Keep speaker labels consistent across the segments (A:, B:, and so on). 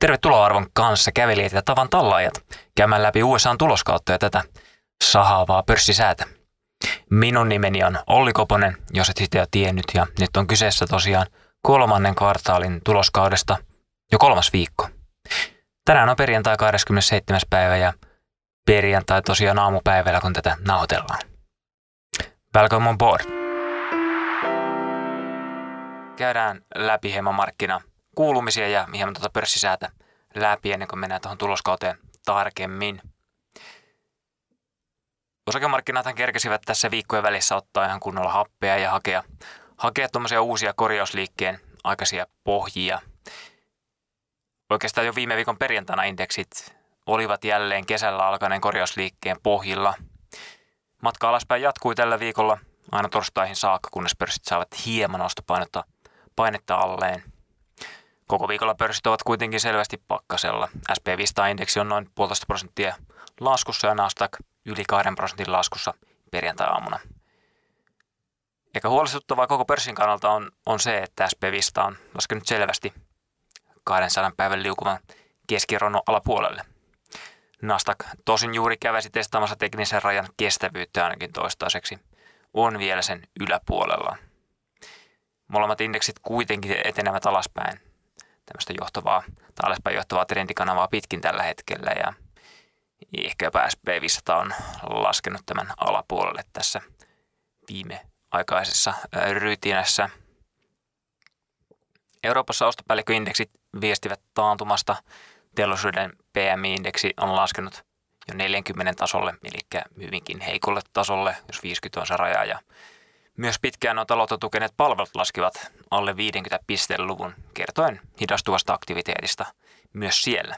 A: Tervetuloa arvon kanssa kävelijät ja tavan tallaajat käymään läpi USAn tuloskautta ja tätä sahaavaa pörssisäätä. Minun nimeni on Olli Koponen, jos et sitä jo tiennyt, ja nyt on kyseessä tosiaan kolmannen kvartaalin tuloskaudesta jo kolmas viikko. Tänään on perjantai 27. päivä ja perjantai tosiaan aamupäivällä, kun tätä nauhoitellaan. Welcome on board. Käydään läpi hieman markkina kuulumisia ja hieman tuota pörssisäätä läpi ennen kuin mennään tuohon tuloskauteen tarkemmin. Osakemarkkinathan kerkesivät tässä viikkojen välissä ottaa ihan kunnolla happea ja hakea, hakea tuommoisia uusia korjausliikkeen aikaisia pohjia. Oikeastaan jo viime viikon perjantaina indeksit olivat jälleen kesällä alkaneen korjausliikkeen pohjilla. Matka alaspäin jatkui tällä viikolla aina torstaihin saakka, kunnes pörssit saavat hieman ostopainetta painetta alleen – Koko viikolla pörssit ovat kuitenkin selvästi pakkasella. SP500-indeksi on noin puolitoista prosenttia laskussa ja Nasdaq yli 2 prosentin laskussa perjantai-aamuna. Eikä huolestuttavaa koko pörssin kannalta on, on se, että SP500 on laskenut selvästi 200 päivän liukuvan keskironon alapuolelle. Nasdaq tosin juuri käväsi testaamassa teknisen rajan kestävyyttä ainakin toistaiseksi. On vielä sen yläpuolella. Molemmat indeksit kuitenkin etenevät alaspäin tämmöistä johtavaa tai alaspäin johtavaa trendikanavaa pitkin tällä hetkellä ja ehkä jopa SP500 on laskenut tämän alapuolelle tässä viime aikaisessa rytinässä. Euroopassa ostopäällikköindeksit viestivät taantumasta. Teollisuuden PMI-indeksi on laskenut jo 40 tasolle, eli hyvinkin heikolle tasolle, jos 50 on se raja. Ja myös pitkään nuo taloutta tukeneet palvelut laskivat alle 50 pisteluvun kertoen hidastuvasta aktiviteetista myös siellä.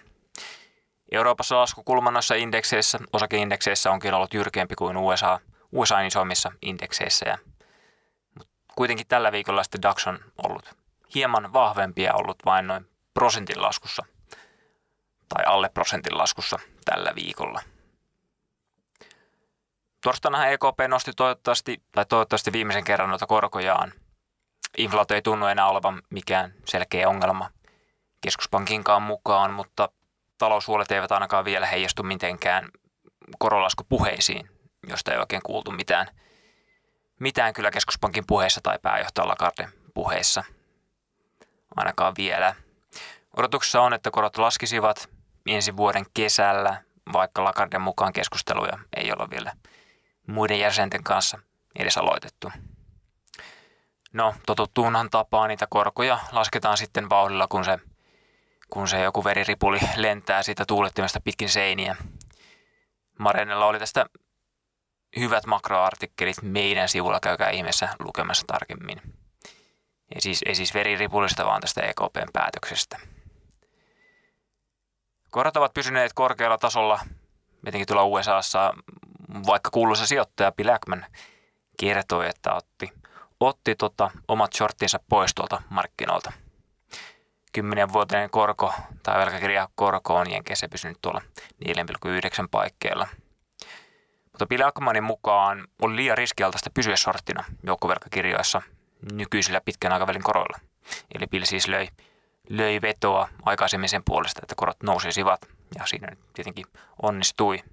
A: Euroopassa laskukulma noissa indekseissä, osakeindekseissä onkin ollut jyrkempi kuin USA, USA isommissa indekseissä. Ja, kuitenkin tällä viikolla sitten DAX on ollut hieman vahvempia ollut vain noin prosentin laskussa tai alle prosentin laskussa tällä viikolla. Torstaina EKP nosti toivottavasti, tai toivottavasti viimeisen kerran noita korkojaan. Inflaatio ei tunnu enää olevan mikään selkeä ongelma keskuspankinkaan mukaan, mutta taloushuolet eivät ainakaan vielä heijastu mitenkään korolaskupuheisiin, josta ei oikein kuultu mitään, mitään kyllä keskuspankin puheissa tai pääjohtaja Lagarde puheissa. Ainakaan vielä. Odotuksessa on, että korot laskisivat ensi vuoden kesällä, vaikka Lagarden mukaan keskusteluja ei ole vielä – muiden jäsenten kanssa edes aloitettu. No, totuttuunhan tapaa niitä korkoja lasketaan sitten vauhdilla, kun se, kun se joku veriripuli lentää siitä tuulettimesta pitkin seiniä. Marenella oli tästä hyvät makroartikkelit meidän sivulla, käykää ihmeessä lukemassa tarkemmin. Ei siis, ei siis veriripulista, vaan tästä EKPn päätöksestä. Korot ovat pysyneet korkealla tasolla, etenkin tuolla USAssa vaikka kuuluisa sijoittaja Bill Ackman kertoi, että otti, otti tota, omat shorttinsa pois tuolta markkinoilta. Kymmenen vuoteen korko tai velkakirjakorko on Jenkeissä pysynyt tuolla 4,9 paikkeilla. Mutta Bill Ackmanin mukaan on liian riskialtaista pysyä shorttina joukkovelkakirjoissa nykyisillä pitkän aikavälin koroilla. Eli Bill siis löi, löi vetoa aikaisemmin sen puolesta, että korot nousisivat ja siinä tietenkin onnistui –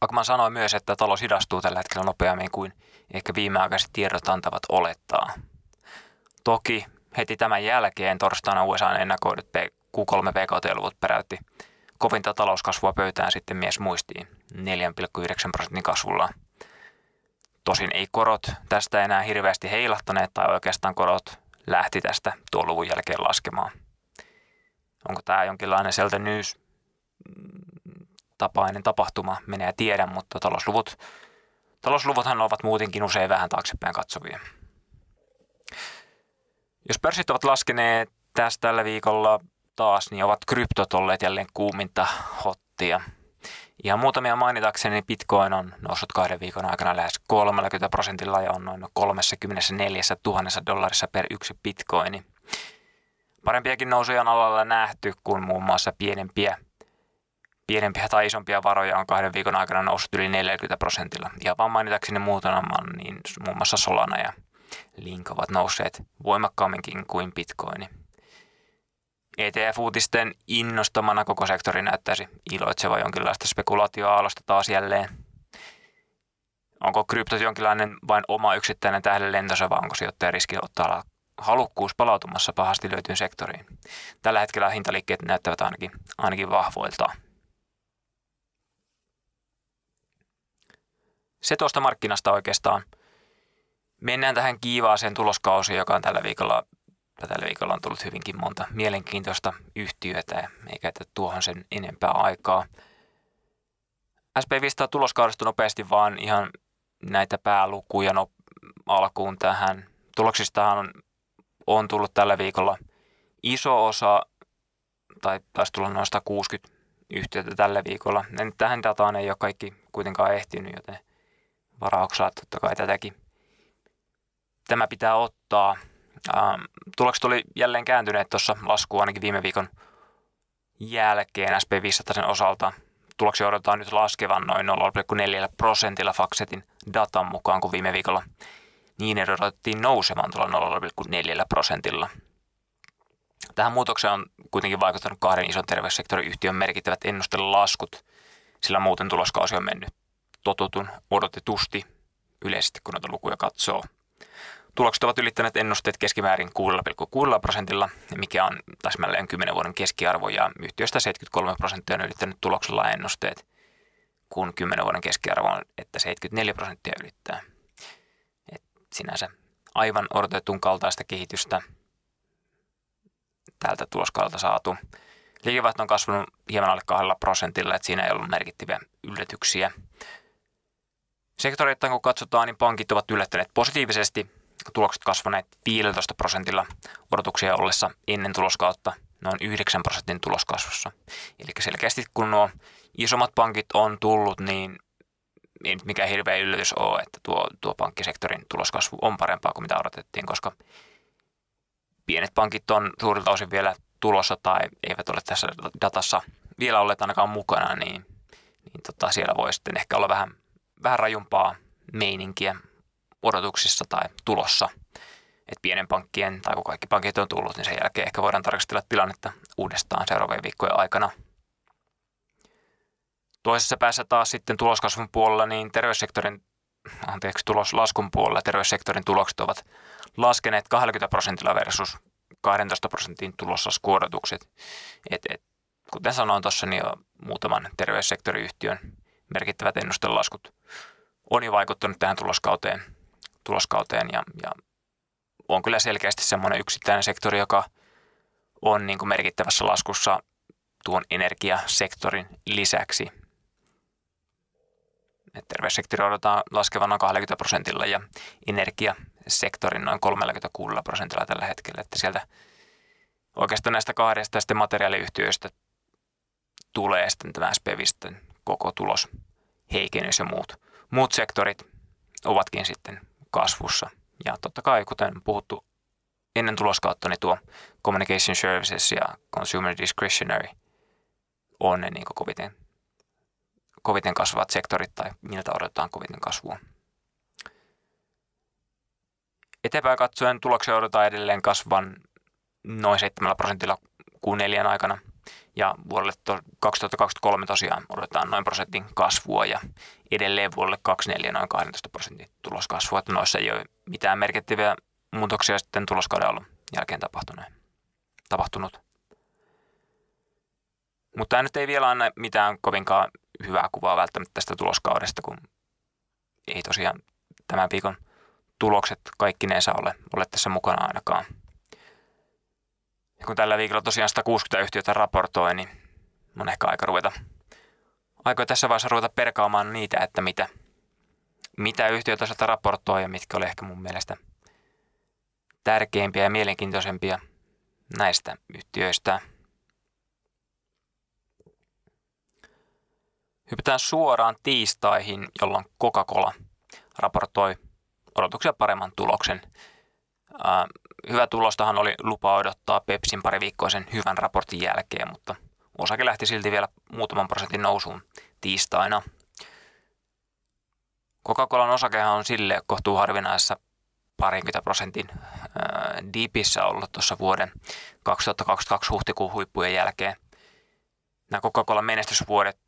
A: Akman sanoi myös, että talous hidastuu tällä hetkellä nopeammin kuin ehkä viimeaikaiset tiedot antavat olettaa. Toki heti tämän jälkeen torstaina USA ennakoidut Q3 PKT-luvut peräytti kovinta talouskasvua pöytään sitten mies muistiin 4,9 prosentin kasvulla. Tosin ei korot tästä enää hirveästi heilahtaneet tai oikeastaan korot lähti tästä tuon luvun jälkeen laskemaan. Onko tämä jonkinlainen sieltä news tapainen tapahtuma, menee tiedä, mutta talousluvut, talousluvuthan ovat muutenkin usein vähän taaksepäin katsovia. Jos pörssit ovat laskeneet tästä tällä viikolla taas, niin ovat kryptot olleet jälleen kuuminta hottia. Ihan muutamia mainitakseni Bitcoin on noussut kahden viikon aikana lähes 30 prosentilla ja on noin 34 000 dollarissa per yksi bitcoini. Parempiakin nousuja on alalla nähty, kun muun muassa pienempiä pienempiä tai isompia varoja on kahden viikon aikana noussut yli 40 prosentilla. Ja vaan mainitakseni muutaman, niin muun muassa Solana ja Link ovat nousseet voimakkaamminkin kuin Bitcoin. ETF-uutisten innostamana koko sektori näyttäisi iloitseva jonkinlaista spekulaatioaalosta taas jälleen. Onko kryptot jonkinlainen vain oma yksittäinen tähden lentosa vai onko sijoittaja riski ottaa halukkuus palautumassa pahasti löytyyn sektoriin? Tällä hetkellä hintaliikkeet näyttävät ainakin, ainakin vahvoilta. Se tuosta markkinasta oikeastaan. Mennään tähän kiivaaseen tuloskausiin, joka on tällä viikolla tällä viikolla on tullut hyvinkin monta mielenkiintoista yhtiötä, eikä tuohon sen enempää aikaa. SP500 tuloskaudesta nopeasti vaan ihan näitä päälukuja no, alkuun tähän. Tuloksistahan on, on tullut tällä viikolla iso osa, tai taisi tulla noin 160 yhtiötä tällä viikolla. Ja tähän dataan ei ole kaikki kuitenkaan ehtinyt, joten varauksella totta kai tätäkin. Tämä pitää ottaa – Ähm, tulokset oli jälleen kääntyneet tuossa laskuun ainakin viime viikon jälkeen SP500 osalta. Tuloksia odotetaan nyt laskevan noin 0,4 prosentilla Faxetin datan mukaan, kun viime viikolla niin odotettiin nousevan tuolla 0,4 prosentilla. Tähän muutokseen on kuitenkin vaikuttanut kahden ison terveyssektorin yhtiön merkittävät ennustelaskut, sillä muuten tuloskausi on mennyt totutun odotetusti yleisesti, kun noita lukuja katsoo – Tulokset ovat ylittäneet ennusteet keskimäärin 6,6 prosentilla, mikä on täsmälleen 10 vuoden keskiarvo ja yhtiöstä 73 prosenttia on ylittänyt tuloksella ennusteet, kun 10 vuoden keskiarvo on, että 74 prosenttia ylittää. Et sinänsä aivan odotetun kaltaista kehitystä tältä tuloskaudelta saatu. Liikevaihto on kasvanut hieman alle kahdella prosentilla, että siinä ei ollut merkittäviä yllätyksiä. Sektoreittain kun katsotaan, niin pankit ovat yllättäneet positiivisesti tulokset kasvaneet 15 prosentilla odotuksia ollessa ennen tuloskautta noin 9 prosentin tuloskasvussa. Eli selkeästi kun nuo isommat pankit on tullut, niin ei nyt mikään hirveä yllätys ole, että tuo, tuo pankkisektorin tuloskasvu on parempaa kuin mitä odotettiin, koska pienet pankit on suurilta osin vielä tulossa tai eivät ole tässä datassa vielä olleet ainakaan mukana, niin, niin tota, siellä voi sitten ehkä olla vähän, vähän rajumpaa meininkiä odotuksissa tai tulossa. Että pienen pankkien, tai kun kaikki pankit on tullut, niin sen jälkeen ehkä voidaan tarkastella tilannetta uudestaan seuraavien viikkojen aikana. Toisessa päässä taas sitten tuloskasvun puolella, niin terveyssektorin, anteeksi, tuloslaskun puolella terveyssektorin tulokset ovat laskeneet 20 prosentilla versus 12 prosentin tuloslaskuodotukset. Et, et, kuten sanoin tuossa, niin jo muutaman terveyssektoriyhtiön merkittävät ennustelaskut on jo vaikuttanut tähän tuloskauteen tuloskauteen ja, ja on kyllä selkeästi semmoinen yksittäinen sektori, joka on niin kuin merkittävässä laskussa tuon energiasektorin lisäksi. Et terveyssektori odotetaan laskevan noin 20 prosentilla ja energiasektorin noin 36 prosentilla tällä hetkellä. Että sieltä oikeastaan näistä kahdesta sitten materiaaliyhtiöistä tulee sitten tämä SPVisten koko tulos heikennys ja muut. Muut sektorit ovatkin sitten kasvussa. Ja totta kai, kuten puhuttu ennen tuloskautta, niin tuo Communication Services ja Consumer Discretionary on ne niin koviten, koviten kasvavat sektorit tai miltä odotetaan koviten kasvua. Eteenpäin katsoen tuloksia odotetaan edelleen kasvan noin 7 prosentilla kuun neljän aikana – ja vuodelle 2023 tosiaan odotetaan noin prosentin kasvua ja edelleen vuodelle 2024 noin 12 prosentin tuloskasvua. Että noissa ei ole mitään merkittäviä muutoksia sitten tuloskauden alun jälkeen tapahtunut. Mutta tämä nyt ei vielä anna mitään kovinkaan hyvää kuvaa välttämättä tästä tuloskaudesta, kun ei tosiaan tämän viikon tulokset kaikkineensa ole, ole tässä mukana ainakaan – ja kun tällä viikolla tosiaan 160 yhtiötä raportoi, niin on ehkä aika ruveta, aika tässä vaiheessa ruveta perkaamaan niitä, että mitä, mitä yhtiötä sieltä raportoi ja mitkä oli ehkä mun mielestä tärkeimpiä ja mielenkiintoisempia näistä yhtiöistä. Hypätään suoraan tiistaihin, jolloin Coca-Cola raportoi odotuksia paremman tuloksen hyvä tulostahan oli lupa odottaa Pepsin pari viikkoisen hyvän raportin jälkeen, mutta osake lähti silti vielä muutaman prosentin nousuun tiistaina. Coca-Colan osakehan on sille kohtuu harvinaisessa parinkymmentä prosentin dipissä ollut tuossa vuoden 2022 huhtikuun huippujen jälkeen. Nämä Coca-Cola menestysvuodet,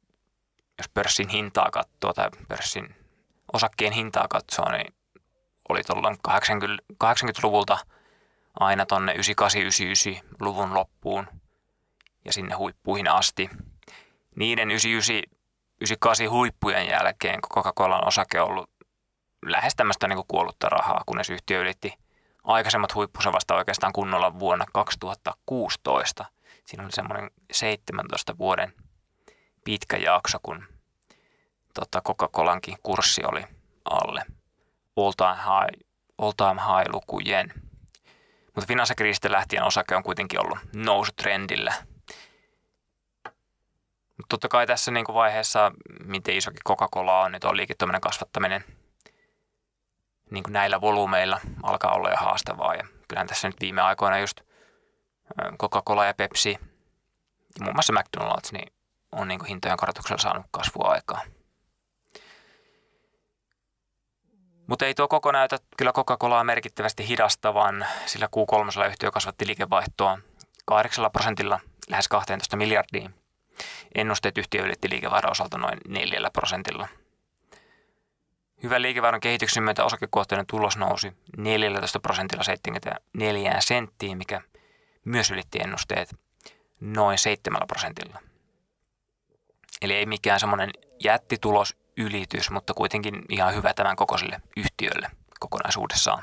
A: jos pörssin hintaa katsoo tai pörssin osakkeen hintaa katsoo, niin oli tuolla 80, 80-luvulta aina tonne 98-99-luvun loppuun ja sinne huippuihin asti. Niiden 99-98 huippujen jälkeen Coca-Colan osake on ollut lähes tämmöistä niin kuollutta rahaa, kunnes yhtiö ylitti aikaisemmat huippunsa vasta oikeastaan kunnolla vuonna 2016. Siinä oli semmoinen 17 vuoden pitkä jakso, kun tota, Coca-Colankin kurssi oli alle all time high, all time high lukujen. Mutta finanssikriisistä lähtien osake on kuitenkin ollut nousutrendillä. Mutta totta kai tässä niin kuin vaiheessa, miten isokin Coca-Cola on, niin tuo liiketoiminnan kasvattaminen niin kuin näillä volyymeilla alkaa olla jo haastavaa. Ja kyllähän tässä nyt viime aikoina just Coca-Cola ja Pepsi ja muun muassa McDonald's niin on niin kuin hintojen korotuksella saanut kasvua aikaa. Mutta ei tuo koko näytä kyllä Coca-Colaa merkittävästi hidastavan, sillä Q3 yhtiö kasvatti liikevaihtoa 8 prosentilla lähes 12 miljardiin. Ennusteet yhtiö ylitti liikevaihdon osalta noin 4 prosentilla. Hyvän liikevaihdon kehityksen myötä osakekohtainen tulos nousi 14 prosentilla 74 senttiin, mikä myös ylitti ennusteet noin 7 prosentilla. Eli ei mikään semmoinen jättitulos ylitys, mutta kuitenkin ihan hyvä tämän kokoiselle yhtiölle kokonaisuudessaan.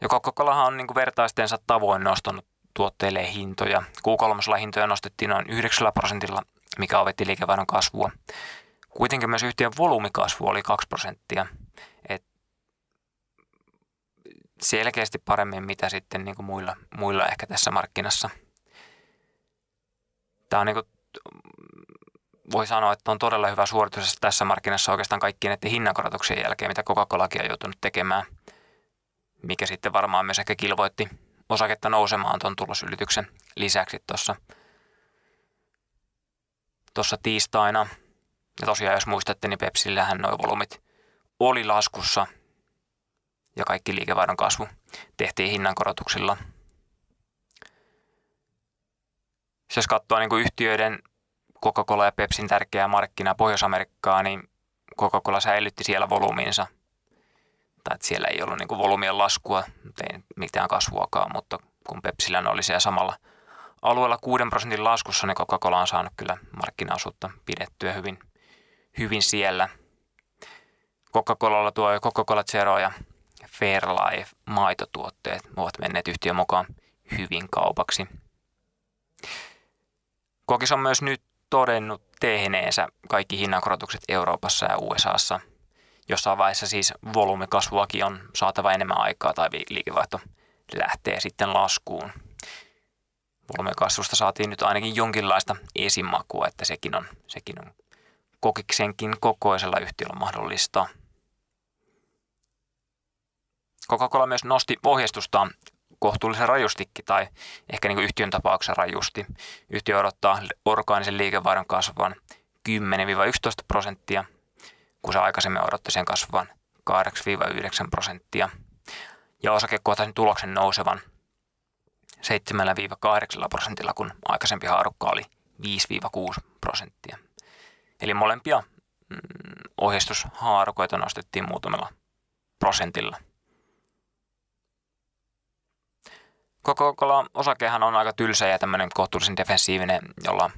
A: Ja Coca-Colahan on niin kuin vertaistensa tavoin nostanut tuotteille hintoja. Q3 hintoja nostettiin noin 9 prosentilla, mikä ovetti liikevaihdon kasvua. Kuitenkin myös yhtiön volyymikasvu oli 2 prosenttia. Et selkeästi paremmin mitä sitten niin kuin muilla, muilla ehkä tässä markkinassa. Tämä on niin kuin voi sanoa, että on todella hyvä suoritus tässä markkinassa oikeastaan kaikkien näiden hinnankorotuksien jälkeen, mitä Coca-Colakin on joutunut tekemään, mikä sitten varmaan myös ehkä kilvoitti osaketta nousemaan tuon tulosylityksen lisäksi tuossa tuossa tiistaina. Ja tosiaan, jos muistatte, niin Pepsillähän nuo volumit oli laskussa ja kaikki liikevaihdon kasvu tehtiin hinnankorotuksilla. Jos katsoo niin kuin yhtiöiden Coca-Cola ja Pepsin tärkeää markkinaa Pohjois-Amerikkaa, niin Coca-Cola säilytti siellä volyyminsa. Tai että siellä ei ollut niin kuin volyymien laskua, ei mitään kasvuakaan, mutta kun Pepsillä oli siellä samalla alueella 6 prosentin laskussa, niin Coca-Cola on saanut kyllä markkinaosuutta pidettyä hyvin, hyvin siellä. Coca-Colalla tuo Coca-Cola Zero ja Fairlife maitotuotteet ovat menneet yhtiön mukaan hyvin kaupaksi. Kokis on myös nyt todennut tehneensä kaikki hinnankorotukset Euroopassa ja USAssa. Jossain vaiheessa siis volyymikasvuakin on saatava enemmän aikaa tai liikevaihto lähtee sitten laskuun. Volyymikasvusta saatiin nyt ainakin jonkinlaista esimakua, että sekin on, sekin on kokiksenkin kokoisella yhtiöllä mahdollista. Coca-Cola myös nosti ohjeistustaan kohtuullisen rajustikin tai ehkä niin kuin yhtiön tapauksessa rajusti. Yhtiö odottaa orgaanisen liikevaihdon kasvavan 10-11 prosenttia, kun se aikaisemmin odotti sen kasvavan 8-9 prosenttia ja osakekohtaisen tuloksen nousevan 7-8 prosentilla, kun aikaisempi haarukka oli 5-6 prosenttia. Eli molempia mm, ohjeistushaarukoita nostettiin muutamalla prosentilla – Coca-Cola osakehan on aika tylsä ja tämmöinen kohtuullisen defensiivinen, jolla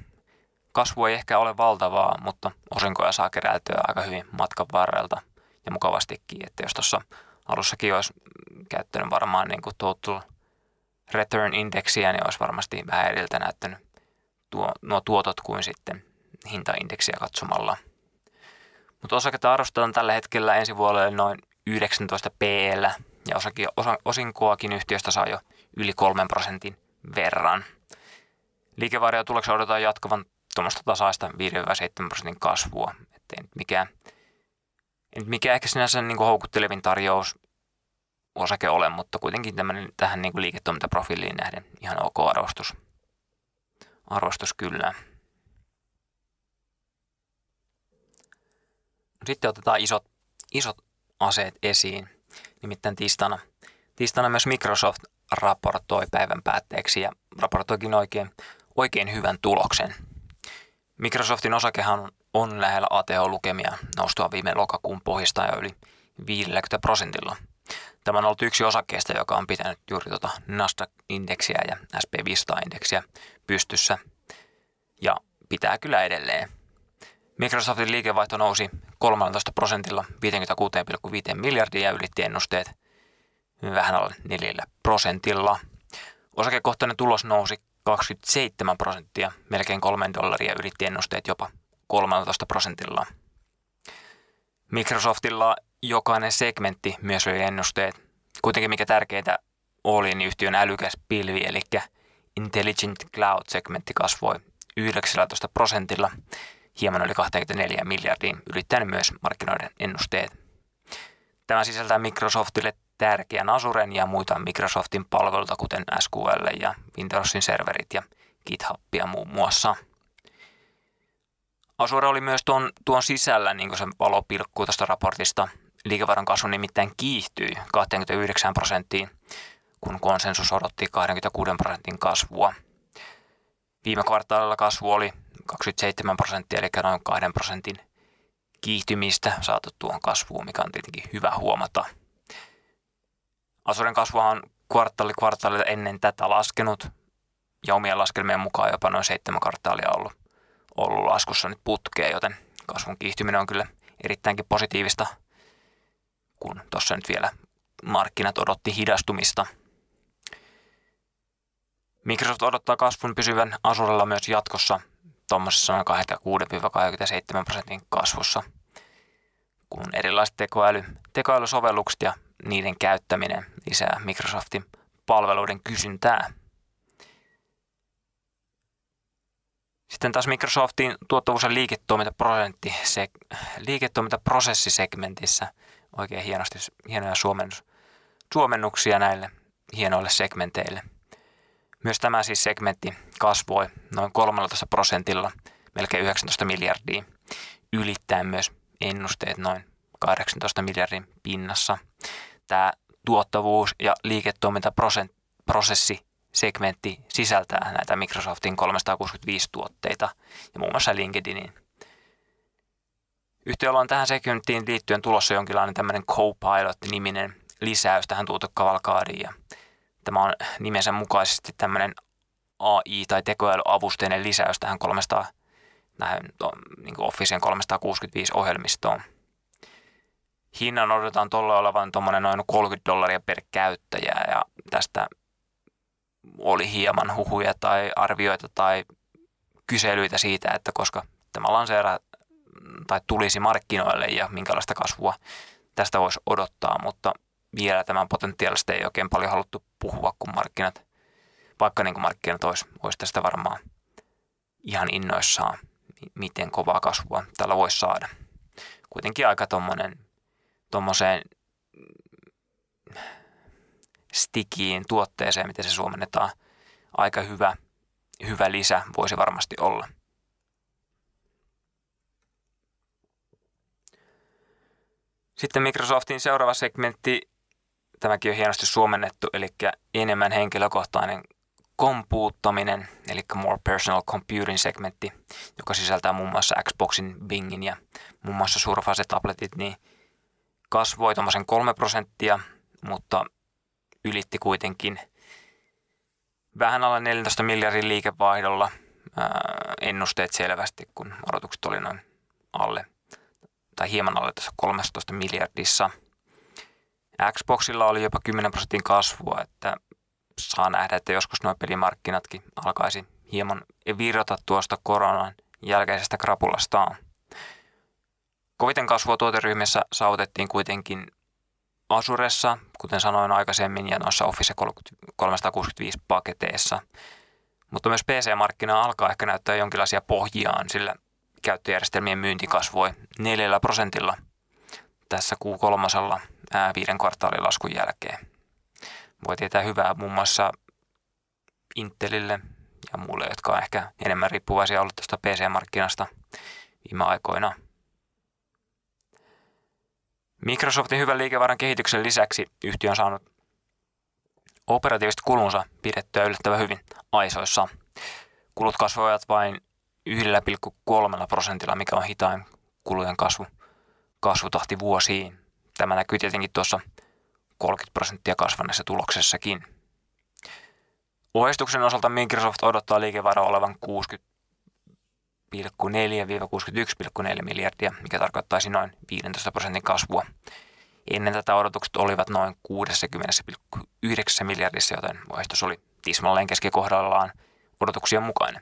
A: kasvu ei ehkä ole valtavaa, mutta osinkoja saa keräiltyä aika hyvin matkan varrelta ja mukavastikin. Että jos tuossa alussakin olisi käyttänyt varmaan niin kuin total return indeksiä, niin olisi varmasti vähän edeltä näyttänyt tuo, nuo tuotot kuin sitten hintaindeksiä katsomalla. Mutta osaketta arvostetaan tällä hetkellä ensi vuodelle noin 19 PL ja osinkoakin yhtiöstä saa jo yli kolmen prosentin verran. Liikevaihdon tuloksen odotetaan jatkavan tuommoista tasaista 5-7 prosentin kasvua. Että ei mikään, ei mikään ehkä sinänsä niin kuin houkuttelevin tarjous osake ole, mutta kuitenkin tämmöinen, tähän niin kuin liiketoimintaprofiiliin nähden ihan ok arvostus. Arvostus kyllä. Sitten otetaan isot, isot aseet esiin. Nimittäin tiistaina, tiistaina myös Microsoft raportoi päivän päätteeksi ja raportoikin oikein, oikein hyvän tuloksen. Microsoftin osakehan on lähellä ATH-lukemia noustua viime lokakuun pohjista jo yli 50 prosentilla. Tämä on ollut yksi osakkeista, joka on pitänyt juuri tuota Nasdaq-indeksiä ja SP500-indeksiä pystyssä ja pitää kyllä edelleen. Microsoftin liikevaihto nousi 13 prosentilla 56,5 miljardia ja ylitti ennusteet vähän alle 4 prosentilla. Osakekohtainen tulos nousi 27 prosenttia, melkein 3 dollaria ylitti ennusteet jopa 13 prosentilla. Microsoftilla jokainen segmentti myös oli ennusteet. Kuitenkin mikä tärkeintä oli, niin yhtiön älykäs pilvi, eli Intelligent Cloud-segmentti kasvoi 19 prosentilla, hieman yli 24 miljardiin, ylittäen myös markkinoiden ennusteet. Tämä sisältää Microsoftille tärkeän Azuren ja muita Microsoftin palveluita, kuten SQL ja Windowsin serverit ja GitHubia muun muassa. Azure oli myös tuon, tuon sisällä, niin kuin se valopilkkuu tuosta raportista, liikevaihdon kasvu nimittäin kiihtyi 29 prosenttiin, kun konsensus odotti 26 prosentin kasvua. Viime kvartaalilla kasvu oli 27 prosenttia, eli noin 2 prosentin kiihtymistä saatu tuon kasvuun, mikä on tietenkin hyvä huomata. Asuren kasvu on kvartaali kvartaalilta ennen tätä laskenut, ja omien laskelmien mukaan jopa noin seitsemän kvartaalia ollut, ollut laskussa nyt putkeen, joten kasvun kiihtyminen on kyllä erittäinkin positiivista, kun tuossa nyt vielä markkinat odotti hidastumista. Microsoft odottaa kasvun pysyvän Asurella myös jatkossa tuommoisessa noin 26-27 prosentin kasvussa, kun erilaiset tekoäly, tekoälysovellukset ja niiden käyttäminen lisää Microsoftin palveluiden kysyntää. Sitten taas Microsoftin tuottavuus- ja liiketoimintaprosentti, se, liiketoimintaprosessisegmentissä oikein hienosti, hienoja suomennus, suomennuksia näille hienoille segmenteille. Myös tämä siis segmentti kasvoi noin 13 prosentilla, melkein 19 miljardia, ylittäen myös ennusteet noin 18 miljardin pinnassa. Tämä tuottavuus- ja liiketoimintaprosessi segmentti sisältää näitä Microsoftin 365 tuotteita ja muun muassa LinkedInin. Yhtiöllä on tähän segmenttiin liittyen tulossa jonkinlainen tämmöinen Copilot-niminen lisäys tähän tuotokavalkaadiin ja tämä on nimensä mukaisesti tämmöinen AI- tai tekoälyavusteinen lisäys tähän 300, näin, niin Officeen 365 ohjelmistoon. Hinnan odotetaan tuolla olevan tuommoinen noin 30 dollaria per käyttäjä ja tästä oli hieman huhuja tai arvioita tai kyselyitä siitä, että koska tämä lanseera tai tulisi markkinoille ja minkälaista kasvua tästä voisi odottaa, mutta vielä tämän potentiaalista ei oikein paljon haluttu puhua, kun markkinat, vaikka niin kuin markkinat olisi, olisi tästä varmaan ihan innoissaan, miten kovaa kasvua tällä voisi saada. Kuitenkin aika tuommoinen tuommoiseen stikiin tuotteeseen, miten se suomennetaan, aika hyvä, hyvä lisä voisi varmasti olla. Sitten Microsoftin seuraava segmentti, tämäkin on hienosti suomennettu, eli enemmän henkilökohtainen kompuuttaminen, eli More Personal Computing segmentti, joka sisältää muun muassa Xboxin, Bingin ja muun muassa Surface-tabletit, niin kasvoi tuommoisen 3 prosenttia, mutta ylitti kuitenkin vähän alle 14 miljardin liikevaihdolla ennusteet selvästi, kun odotukset oli noin alle tai hieman alle tässä 13 miljardissa. Xboxilla oli jopa 10 prosentin kasvua, että saa nähdä, että joskus nuo pelimarkkinatkin alkaisi hieman virrata tuosta koronan jälkeisestä krapulastaan. Koviten kasvua tuoteryhmissä saavutettiin kuitenkin Asuressa, kuten sanoin aikaisemmin, ja noissa Office 365 paketeissa. Mutta myös PC-markkina alkaa ehkä näyttää jonkinlaisia pohjiaan, sillä käyttöjärjestelmien myynti kasvoi 4 prosentilla tässä Q3 viiden kvartaalin laskun jälkeen. Voi tietää hyvää muun muassa Intelille ja muille, jotka on ehkä enemmän riippuvaisia ollut tästä PC-markkinasta viime aikoina – Microsoftin hyvän liikevaihdon kehityksen lisäksi yhtiö on saanut operatiiviset kulunsa pidettyä yllättävän hyvin aisoissa. Kulut kasvoivat vain 1,3 prosentilla, mikä on hitain kulujen kasvu, kasvutahti vuosiin. Tämä näkyy tietenkin tuossa 30 prosenttia kasvaneessa tuloksessakin. Ohjeistuksen osalta Microsoft odottaa liikevaihdon olevan 60,4-61,4 miljardia, mikä tarkoittaisi noin 15 prosentin kasvua. Ennen tätä odotukset olivat noin 60,9 miljardissa, joten ohjeistus oli tismalleen keskikohdallaan odotuksien mukainen.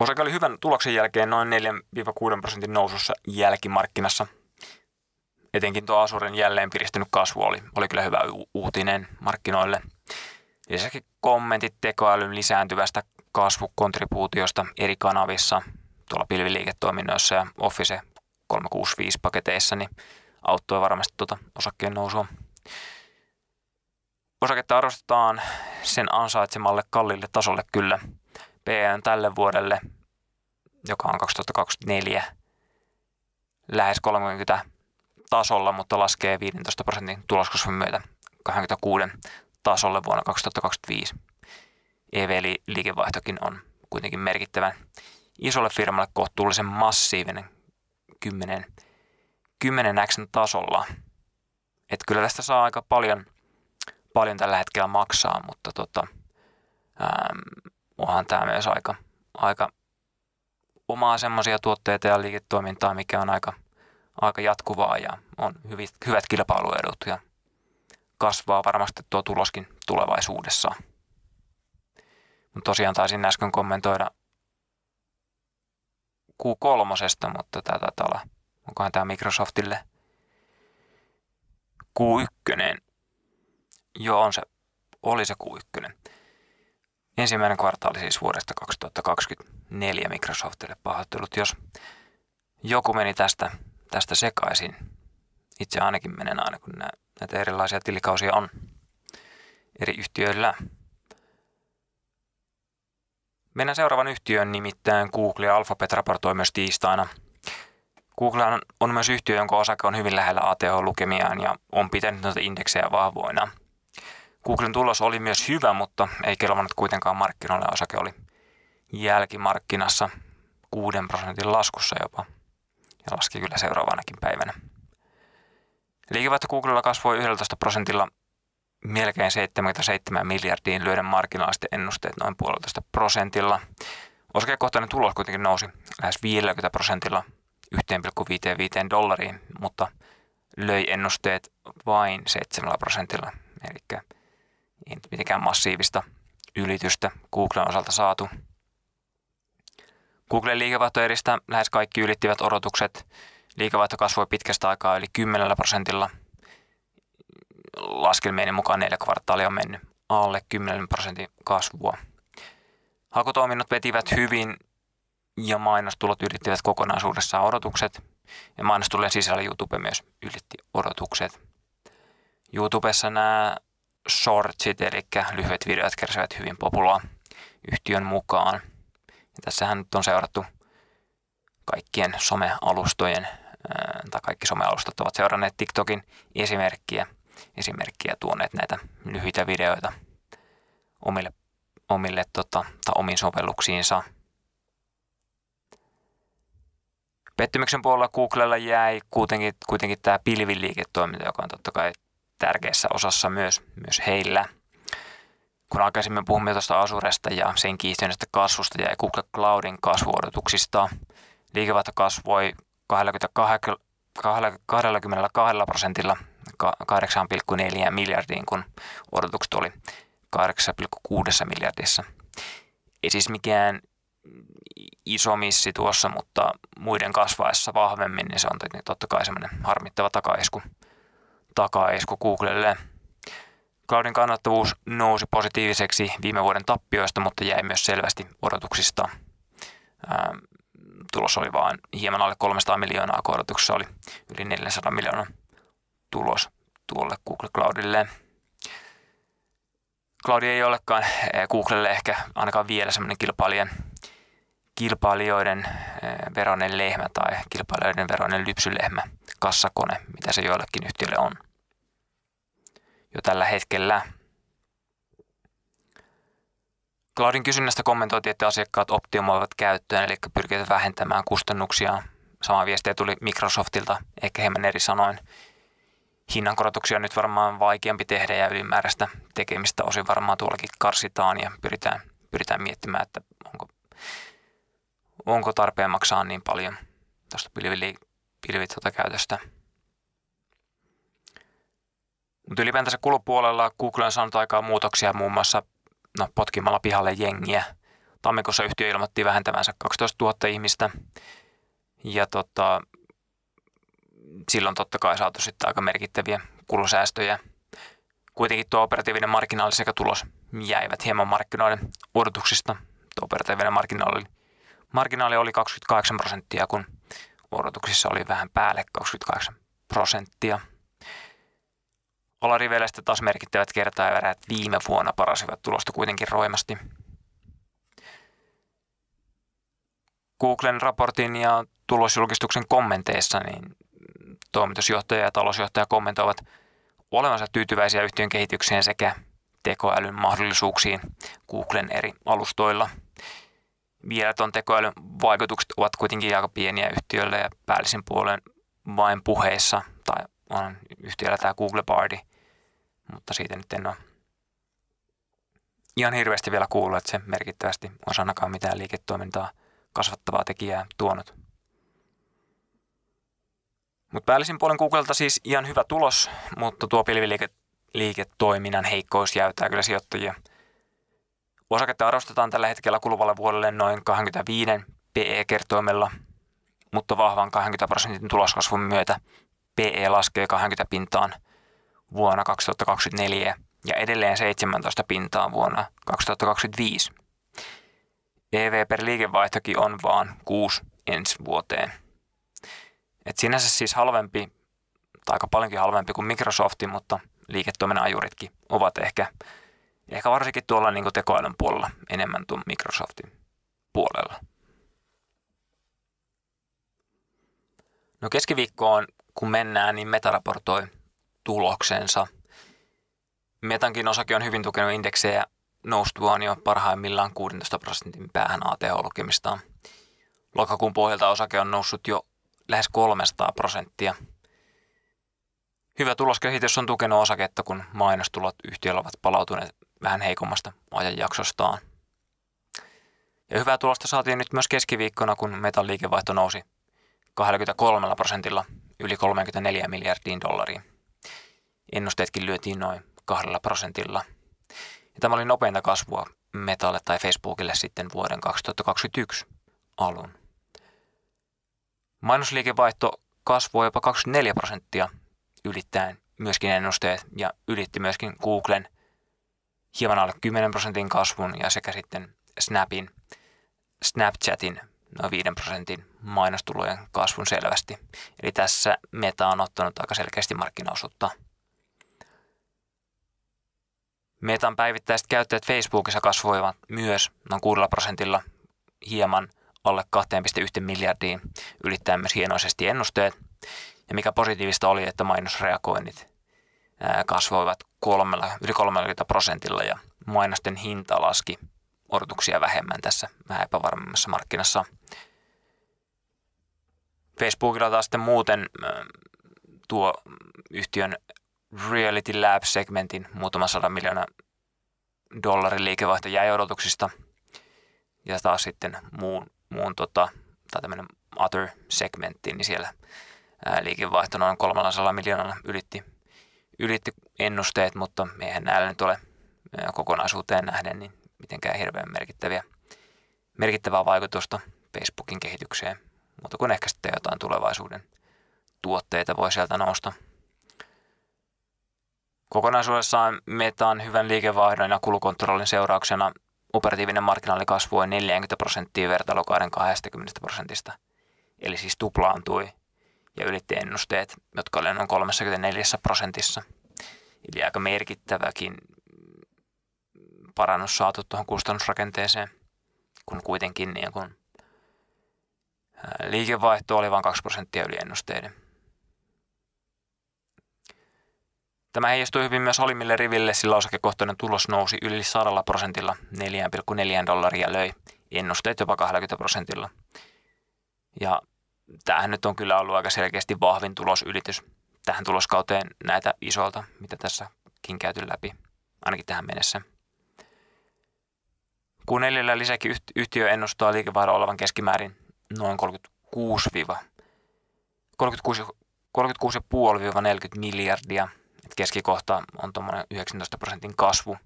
A: Osake oli hyvän tuloksen jälkeen noin 4-6 prosentin nousussa jälkimarkkinassa. Etenkin tuo Asuren jälleen piristynyt kasvu oli, oli kyllä hyvä uutinen markkinoille. Lisäksi kommentit tekoälyn lisääntyvästä kasvukontribuutiosta eri kanavissa tuolla pilviliiketoiminnoissa ja Office 365 paketeissa, niin auttoi varmasti tuota osakkeen nousua. Osaketta arvostetaan sen ansaitsemalle kallille tasolle kyllä. PE tälle vuodelle, joka on 2024, lähes 30 tasolla, mutta laskee 15 prosentin tuloskasvun myötä 26 tasolle vuonna 2025. EV-liikevaihtokin on kuitenkin merkittävän isolle firmalle kohtuullisen massiivinen 10, 10x tasolla. Että kyllä tästä saa aika paljon, paljon tällä hetkellä maksaa, mutta tota, ähm, onhan tämä myös aika, aika omaa semmoisia tuotteita ja liiketoimintaa, mikä on aika, aika jatkuvaa ja on hyvät, hyvät kilpailuedut ja kasvaa varmasti tuo tuloskin tulevaisuudessa. Mutta tosiaan taisin äsken kommentoida Q3, mutta tämä taitaa olla, onkohan tämä Microsoftille Q1. Joo, on se, oli se Q1. Ensimmäinen kvartaali siis vuodesta 2024 Microsoftille pahoittelut, jos joku meni tästä, tästä sekaisin. Itse ainakin menen aina, kun näitä erilaisia tilikausia on eri yhtiöillä. Mennään seuraavan yhtiön nimittäin Google ja Alphabet raportoi myös tiistaina. Google on myös yhtiö, jonka osake on hyvin lähellä ATH-lukemiaan ja on pitänyt noita indeksejä vahvoina. Googlen tulos oli myös hyvä, mutta ei kelvannut kuitenkaan markkinoille. Osake oli jälkimarkkinassa 6 prosentin laskussa jopa ja laski kyllä seuraavanakin päivänä. Liikevaihto Googlella kasvoi 11 prosentilla melkein 77 miljardiin lyöden marginaalisten ennusteet noin puolitoista prosentilla. Osakekohtainen tulos kuitenkin nousi lähes 50 prosentilla 1,55 dollariin, mutta löi ennusteet vain 7 prosentilla. Eli ei mitenkään massiivista ylitystä Googlen osalta saatu. Googlen liikevaihtoeristä lähes kaikki ylittivät odotukset. Liikevaihto kasvoi pitkästä aikaa yli 10 prosentilla – laskelmien mukaan neljä kvartaalia on mennyt alle 10 prosentin kasvua. Hakutoiminnot vetivät hyvin ja mainostulot ylittivät kokonaisuudessaan odotukset ja mainostulojen sisällä YouTube myös ylitti odotukset. YouTubessa nämä shortsit, eli lyhyet videot kärsivät hyvin populaa yhtiön mukaan. Ja tässähän nyt on seurattu kaikkien somealustojen, tai kaikki somealustat ovat seuranneet TikTokin esimerkkiä – esimerkkiä tuoneet näitä lyhyitä videoita omille, omille tota, tai omiin sovelluksiinsa. Pettymyksen puolella Googlella jäi kuitenkin, kuitenkin tämä pilviliiketoiminta, joka on totta kai tärkeässä osassa myös, myös heillä. Kun aikaisemmin puhumme tuosta Asuresta ja sen kiihtyneestä kasvusta ja Google Cloudin kasvuodotuksista, liikevaihto kasvoi 22, 22 prosentilla 8,4 miljardiin, kun odotukset oli 8,6 miljardissa. Ei siis mikään iso missi tuossa, mutta muiden kasvaessa vahvemmin, niin se on totta kai semmoinen harmittava takaisku, takaisku Googlelle. Cloudin kannattavuus nousi positiiviseksi viime vuoden tappioista, mutta jäi myös selvästi odotuksista. tulos oli vain hieman alle 300 miljoonaa, kun odotuksessa oli yli 400 miljoonaa tulos tuolle Google Cloudille. Cloud ei olekaan eh, Googlelle ehkä ainakaan vielä semmoinen kilpailijan, kilpailijoiden veronen lehmä tai kilpailijoiden veronen lypsylehmä, kassakone, mitä se joillekin yhtiöille on. Jo tällä hetkellä Cloudin kysynnästä kommentoitiin, että asiakkaat optimoivat käyttöön, eli pyrkivät vähentämään kustannuksia. Sama viestiä tuli Microsoftilta, ehkä hieman eri sanoin. Hinnankorotuksia on nyt varmaan vaikeampi tehdä ja ylimääräistä tekemistä osin varmaan tuollakin karsitaan ja pyritään, pyritään miettimään, että onko, onko tarpeen maksaa niin paljon tuosta pilvit tuota käytöstä. Mutta ylipäätänsä kulupuolella Google on saanut aikaa muutoksia muun muassa no, potkimalla pihalle jengiä. Tammikuussa yhtiö ilmoitti vähentävänsä 12 000 ihmistä ja tota, silloin totta kai saatu sitten aika merkittäviä kulusäästöjä. Kuitenkin tuo operatiivinen marginaali sekä tulos jäivät hieman markkinoiden odotuksista. Tuo operatiivinen marginaali, marginaali oli 28 prosenttia, kun odotuksissa oli vähän päälle 28 prosenttia. Alariveleistä taas merkittävät kertaeväärät viime vuonna parasivat tulosta kuitenkin roimasti. Googlen raportin ja tulosjulkistuksen kommenteissa niin toimitusjohtaja ja talousjohtaja kommentoivat olevansa tyytyväisiä yhtiön kehitykseen sekä tekoälyn mahdollisuuksiin Googlen eri alustoilla. Vielä tuon tekoälyn vaikutukset ovat kuitenkin aika pieniä yhtiöille ja päällisin puolen vain puheissa, tai on yhtiöllä tämä Google Bardi, mutta siitä nyt en ole ihan hirveästi vielä kuullut, että se merkittävästi osanakaan mitään liiketoimintaa kasvattavaa tekijää tuonut. Mutta päällisin puolen Googlelta siis ihan hyvä tulos, mutta tuo pilviliiketoiminnan heikkous jäytää kyllä sijoittajia. Osaketta arvostetaan tällä hetkellä kuluvalle vuodelle noin 25 PE-kertoimella, mutta vahvan 20 prosentin tuloskasvun myötä PE laskee 20 pintaan vuonna 2024 ja edelleen 17 pintaan vuonna 2025. EV per liikevaihtokin on vaan 6 ensi vuoteen. Et sinänsä siis halvempi, tai aika paljonkin halvempi kuin Microsofti, mutta liiketoiminnan ajuritkin ovat ehkä, ehkä varsinkin tuolla niin tekoälyn puolella enemmän tuon Microsoftin puolella. No keskiviikkoon, kun mennään, niin Meta raportoi tuloksensa. Metankin osake on hyvin tukenut indeksejä noustuaan jo parhaimmillaan 16 prosentin päähän ATH-lukemistaan. Lokakuun pohjalta osake on noussut jo lähes 300 prosenttia. Hyvä tuloskehitys on tukenut osaketta, kun mainostulot yhtiöllä ovat palautuneet vähän heikommasta ajanjaksostaan. Ja hyvää tulosta saatiin nyt myös keskiviikkona, kun metan liikevaihto nousi 23 prosentilla yli 34 miljardiin dollariin. Ennusteetkin lyötiin noin kahdella prosentilla. Ja tämä oli nopeinta kasvua Metalle tai Facebookille sitten vuoden 2021 alun. Mainosliikevaihto kasvoi jopa 24 prosenttia ylittäen myöskin ennusteet ja ylitti myöskin Googlen hieman alle 10 prosentin kasvun ja sekä sitten Snapin, Snapchatin noin 5 prosentin mainostulojen kasvun selvästi. Eli tässä Meta on ottanut aika selkeästi markkinaosuutta. Metan päivittäiset käyttäjät Facebookissa kasvoivat myös noin 6 prosentilla hieman alle 2,1 miljardiin ylittäen myös hienoisesti ennusteet. Ja mikä positiivista oli, että mainosreagoinnit kasvoivat kolmella, yli 30 prosentilla ja mainosten hinta laski odotuksia vähemmän tässä vähän epävarmemmassa markkinassa. Facebookilla taas sitten muuten tuo yhtiön Reality Lab-segmentin muutama sadan miljoona dollarin liikevaihto jäi odotuksista. Ja taas sitten muun muun tota, tai tämmöinen other segmentti, niin siellä ää, liikevaihto noin 300 miljoonalla ylitti, ylitti ennusteet, mutta eihän näillä nyt ole ää, kokonaisuuteen nähden niin mitenkään hirveän merkittäviä, merkittävää vaikutusta Facebookin kehitykseen, mutta kun ehkä sitten jotain tulevaisuuden tuotteita voi sieltä nousta. Kokonaisuudessaan Metan hyvän liikevaihdon ja kulukontrollin seurauksena operatiivinen markkinaali kasvoi 40 prosenttia vertailukauden 20 prosentista, eli siis tuplaantui ja ylitti ennusteet, jotka olivat noin 34 prosentissa. Eli aika merkittäväkin parannus saatu tuohon kustannusrakenteeseen, kun kuitenkin niin kun Liikevaihto oli vain 2 prosenttia yli ennusteiden. Tämä heijastui hyvin myös alimmille riville, sillä osakekohtainen tulos nousi yli 100 prosentilla 4,4 dollaria löi ennusteet jopa 20 prosentilla. Ja tämähän nyt on kyllä ollut aika selkeästi vahvin tulosylitys tähän tuloskauteen näitä isolta, mitä tässäkin käyty läpi, ainakin tähän mennessä. Kun neljällä lisäksi yhtiö ennustaa liikevaihdon olevan keskimäärin noin 36 36,5-40 miljardia. Et keskikohta on tuommoinen 19 prosentin kasvu.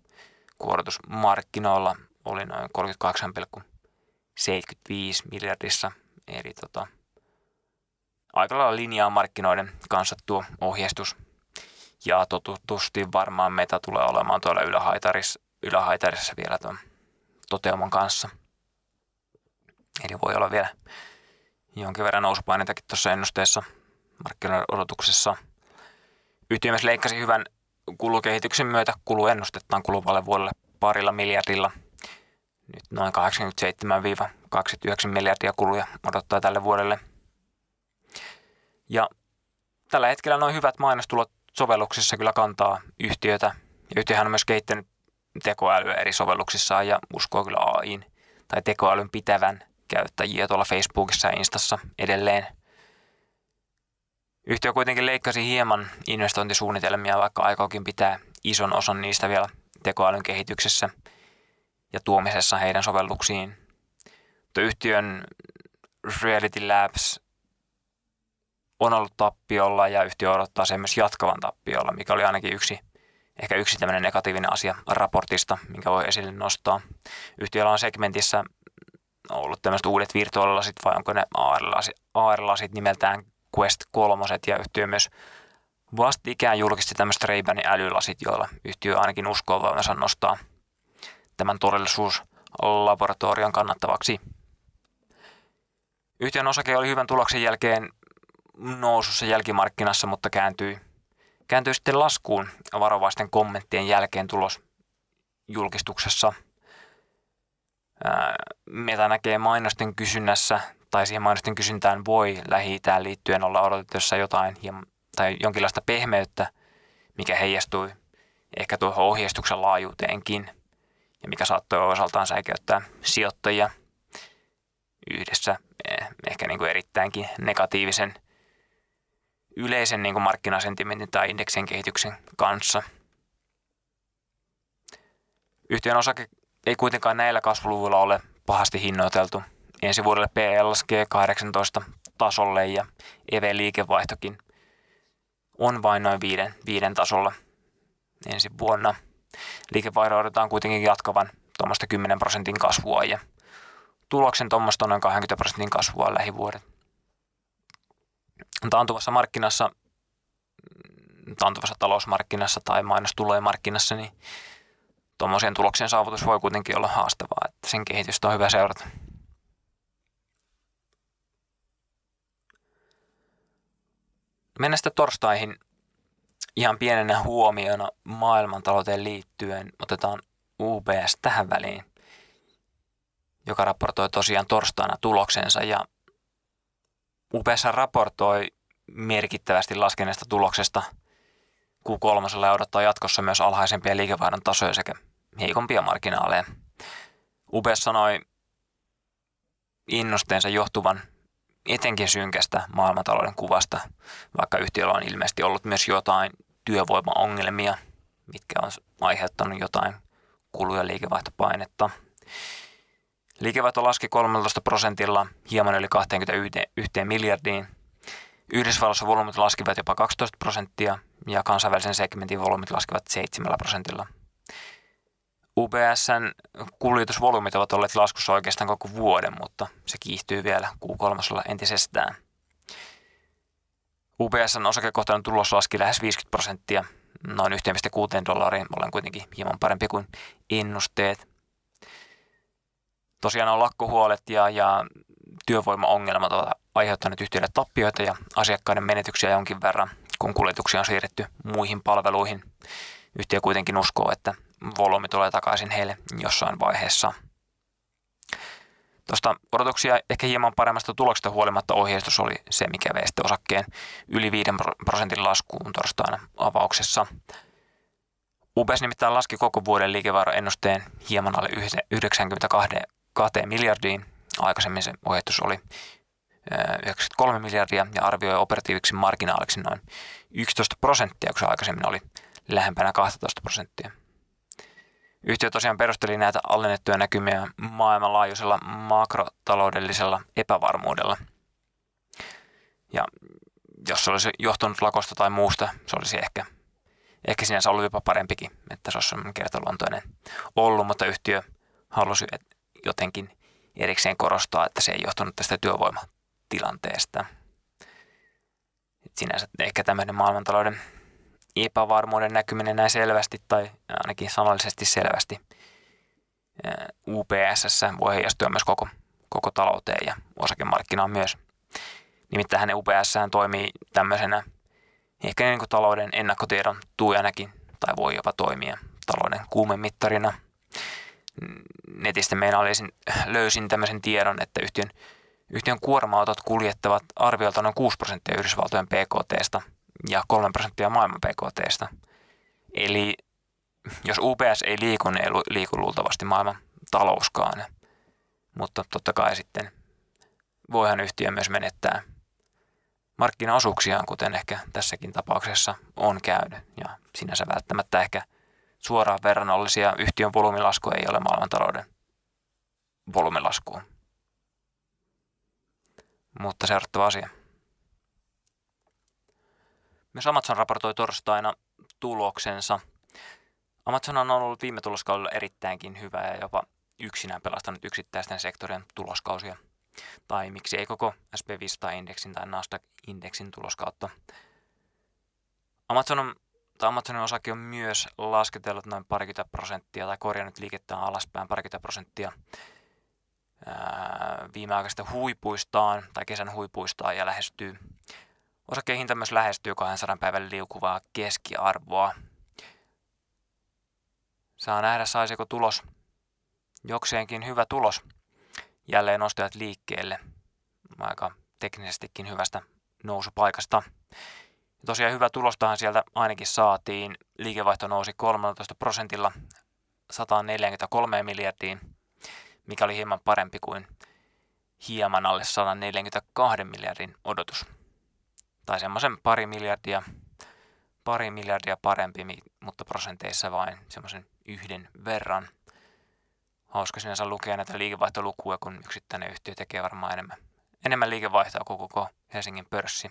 A: Kuorotus markkinoilla oli noin 38,75 miljardissa. Eli tota, aika lailla linjaa markkinoiden kanssa tuo ohjeistus. Ja totutusti varmaan meta tulee olemaan tuolla ylähaitarissa, ylähaitarissa vielä tuon toteuman kanssa. Eli voi olla vielä jonkin verran nousupaineitakin tuossa ennusteessa markkinoiden odotuksessa. Yhtiö myös leikkasi hyvän kulukehityksen myötä kuluennustettaan kuluvalle vuodelle parilla miljardilla. Nyt noin 87-29 miljardia kuluja odottaa tälle vuodelle. Ja tällä hetkellä noin hyvät mainostulot sovelluksissa kyllä kantaa yhtiötä. Ja yhtiöhän on myös kehittänyt tekoälyä eri sovelluksissaan ja uskoo kyllä AIin tai tekoälyn pitävän käyttäjiä tuolla Facebookissa ja Instassa edelleen. Yhtiö kuitenkin leikkasi hieman investointisuunnitelmia, vaikka aikookin pitää ison osan niistä vielä tekoälyn kehityksessä ja tuomisessa heidän sovelluksiin. Tuo yhtiön Reality Labs on ollut tappiolla ja yhtiö odottaa sen myös jatkavan tappiolla, mikä oli ainakin yksi – ehkä yksi tämmöinen negatiivinen asia raportista, minkä voi esille nostaa. Yhtiöllä on segmentissä ollut tämmöiset uudet virtuaalilasit vai onko ne AR-lasit, AR-lasit nimeltään Quest 3 ja yhtiö myös vastikään julkisti tämmöiset ray älylasit, joilla yhtiö ainakin uskoo voimansa nostaa tämän todellisuuslaboratorion kannattavaksi. Yhtiön osake oli hyvän tuloksen jälkeen nousussa jälkimarkkinassa, mutta kääntyi kääntyi sitten laskuun varovaisten kommenttien jälkeen tulos julkistuksessa. Meta näkee mainosten kysynnässä tai siihen mainosten kysyntään voi lähi liittyen olla odotettavissa jotain tai jonkinlaista pehmeyttä, mikä heijastui ehkä tuohon ohjeistuksen laajuuteenkin ja mikä saattoi osaltaan säikäyttää sijoittajia yhdessä eh, ehkä niin kuin erittäinkin negatiivisen yleisen niin kuin markkinasentimentin tai indeksin kehityksen kanssa. Yhtiön osake ei kuitenkaan näillä kasvuluvuilla ole pahasti hinnoiteltu. Ensi vuodelle PL laskee 18 tasolle ja EV-liikevaihtokin on vain noin viiden, viiden tasolla ensi vuonna. Liikevaihdon odotetaan kuitenkin jatkavan tuommoista 10 prosentin kasvua ja tuloksen tuommoista noin 20 prosentin kasvua lähivuodet taantuvassa markkinassa, taantuvassa talousmarkkinassa tai mainostulojen markkinassa, niin tuommoisen tuloksen saavutus voi kuitenkin olla haastavaa, että sen kehitystä on hyvä seurata. Mennään sitten torstaihin ihan pienenä huomiona maailmantalouteen liittyen. Otetaan UBS tähän väliin, joka raportoi tosiaan torstaina tuloksensa ja UPS raportoi merkittävästi laskeneesta tuloksesta Q3 ja odottaa jatkossa myös alhaisempia liikevaihdon tasoja sekä heikompia marginaaleja. UPS sanoi innosteensa johtuvan etenkin synkästä maailmantalouden kuvasta, vaikka yhtiöllä on ilmeisesti ollut myös jotain työvoimaongelmia, mitkä on aiheuttanut jotain kulu- ja liikevaihtopainetta. Liikevaihto laski 13 prosentilla hieman yli 21 miljardiin. Yhdysvalloissa volyymit laskivat jopa 12 prosenttia ja kansainvälisen segmentin volyymit laskivat 7 prosentilla. UBSn kuljetusvolyymit ovat olleet laskussa oikeastaan koko vuoden, mutta se kiihtyy vielä Q3 entisestään. UBSn osakekohtainen tulos laski lähes 50 prosenttia, noin 1,6 dollariin, olen kuitenkin hieman parempi kuin ennusteet tosiaan on lakkohuolet ja, ja työvoimaongelmat ovat aiheuttaneet yhtiöille tappioita ja asiakkaiden menetyksiä jonkin verran, kun kuljetuksia on siirretty muihin palveluihin. Yhtiö kuitenkin uskoo, että volyymi tulee takaisin heille jossain vaiheessa. Tuosta odotuksia ehkä hieman paremmasta tuloksesta huolimatta ohjeistus oli se, mikä vei sitten osakkeen yli 5 prosentin laskuun torstaina avauksessa. UBS nimittäin laski koko vuoden liikevairon hieman alle 92 miljardiin. Aikaisemmin se ohjeistus oli 93 miljardia ja arvioi operatiiviksi marginaaliksi noin 11 prosenttia, kun se aikaisemmin oli lähempänä 12 prosenttia. Yhtiö tosiaan perusteli näitä alennettuja näkymiä maailmanlaajuisella makrotaloudellisella epävarmuudella. Ja jos se olisi johtunut lakosta tai muusta, se olisi ehkä, ehkä sinänsä ollut jopa parempikin, että se olisi kertaluontoinen ollut, mutta yhtiö halusi jotenkin erikseen korostaa, että se ei johtunut tästä työvoimatilanteesta. Et sinänsä ehkä tämmöinen maailmantalouden epävarmuuden näkyminen näin selvästi tai ainakin sanallisesti selvästi UPSS voi heijastua myös koko, koko talouteen ja osakemarkkinaan myös. Nimittäin hänen UPS toimii tämmöisenä ehkä niin kuin talouden ennakkotiedon tuojanakin tai voi jopa toimia talouden kuumemittarina. Netistä meinaalisin löysin tämmöisen tiedon, että yhtiön, yhtiön kuorma-autot kuljettavat arviolta noin 6 prosenttia Yhdysvaltojen PKTstä – ja 3 prosenttia maailman PKTstä. Eli jos UPS ei liiku, niin ei liiku luultavasti maailman talouskaan. Mutta totta kai sitten voihan yhtiö myös menettää markkinaosuuksiaan, kuten ehkä tässäkin tapauksessa on käynyt. Ja sinänsä välttämättä ehkä suoraan verrannollisia yhtiön volyymilasku ei ole maailmantalouden volyymilaskuun. Mutta seurattava asia. Myös Amazon raportoi torstaina tuloksensa. Amazon on ollut viime tuloskaudella erittäinkin hyvä ja jopa yksinään pelastanut yksittäisten sektorien tuloskausia. Tai miksi ei koko SP500-indeksin tai Nasdaq-indeksin tuloskautta. Amazon on, tai Amazonin osake on myös lasketellut noin parikymmentä prosenttia tai korjannut liikettään alaspäin parikymmentä prosenttia viimeaikaisista huipuistaan tai kesän huipuistaan ja lähestyy Osakkeen hinta myös lähestyy 200 päivän liukuvaa keskiarvoa. Saa nähdä, saisiko tulos jokseenkin hyvä tulos. Jälleen nostajat liikkeelle aika teknisestikin hyvästä nousupaikasta. Ja tosiaan hyvä tulostahan sieltä ainakin saatiin. Liikevaihto nousi 13 prosentilla 143 miljardiin, mikä oli hieman parempi kuin hieman alle 142 miljardin odotus tai semmoisen pari miljardia, pari miljardia parempi, mutta prosenteissa vain semmoisen yhden verran. Hauska sinänsä lukea näitä liikevaihtolukuja, kun yksittäinen yhtiö tekee varmaan enemmän, enemmän liikevaihtoa kuin koko Helsingin pörssi.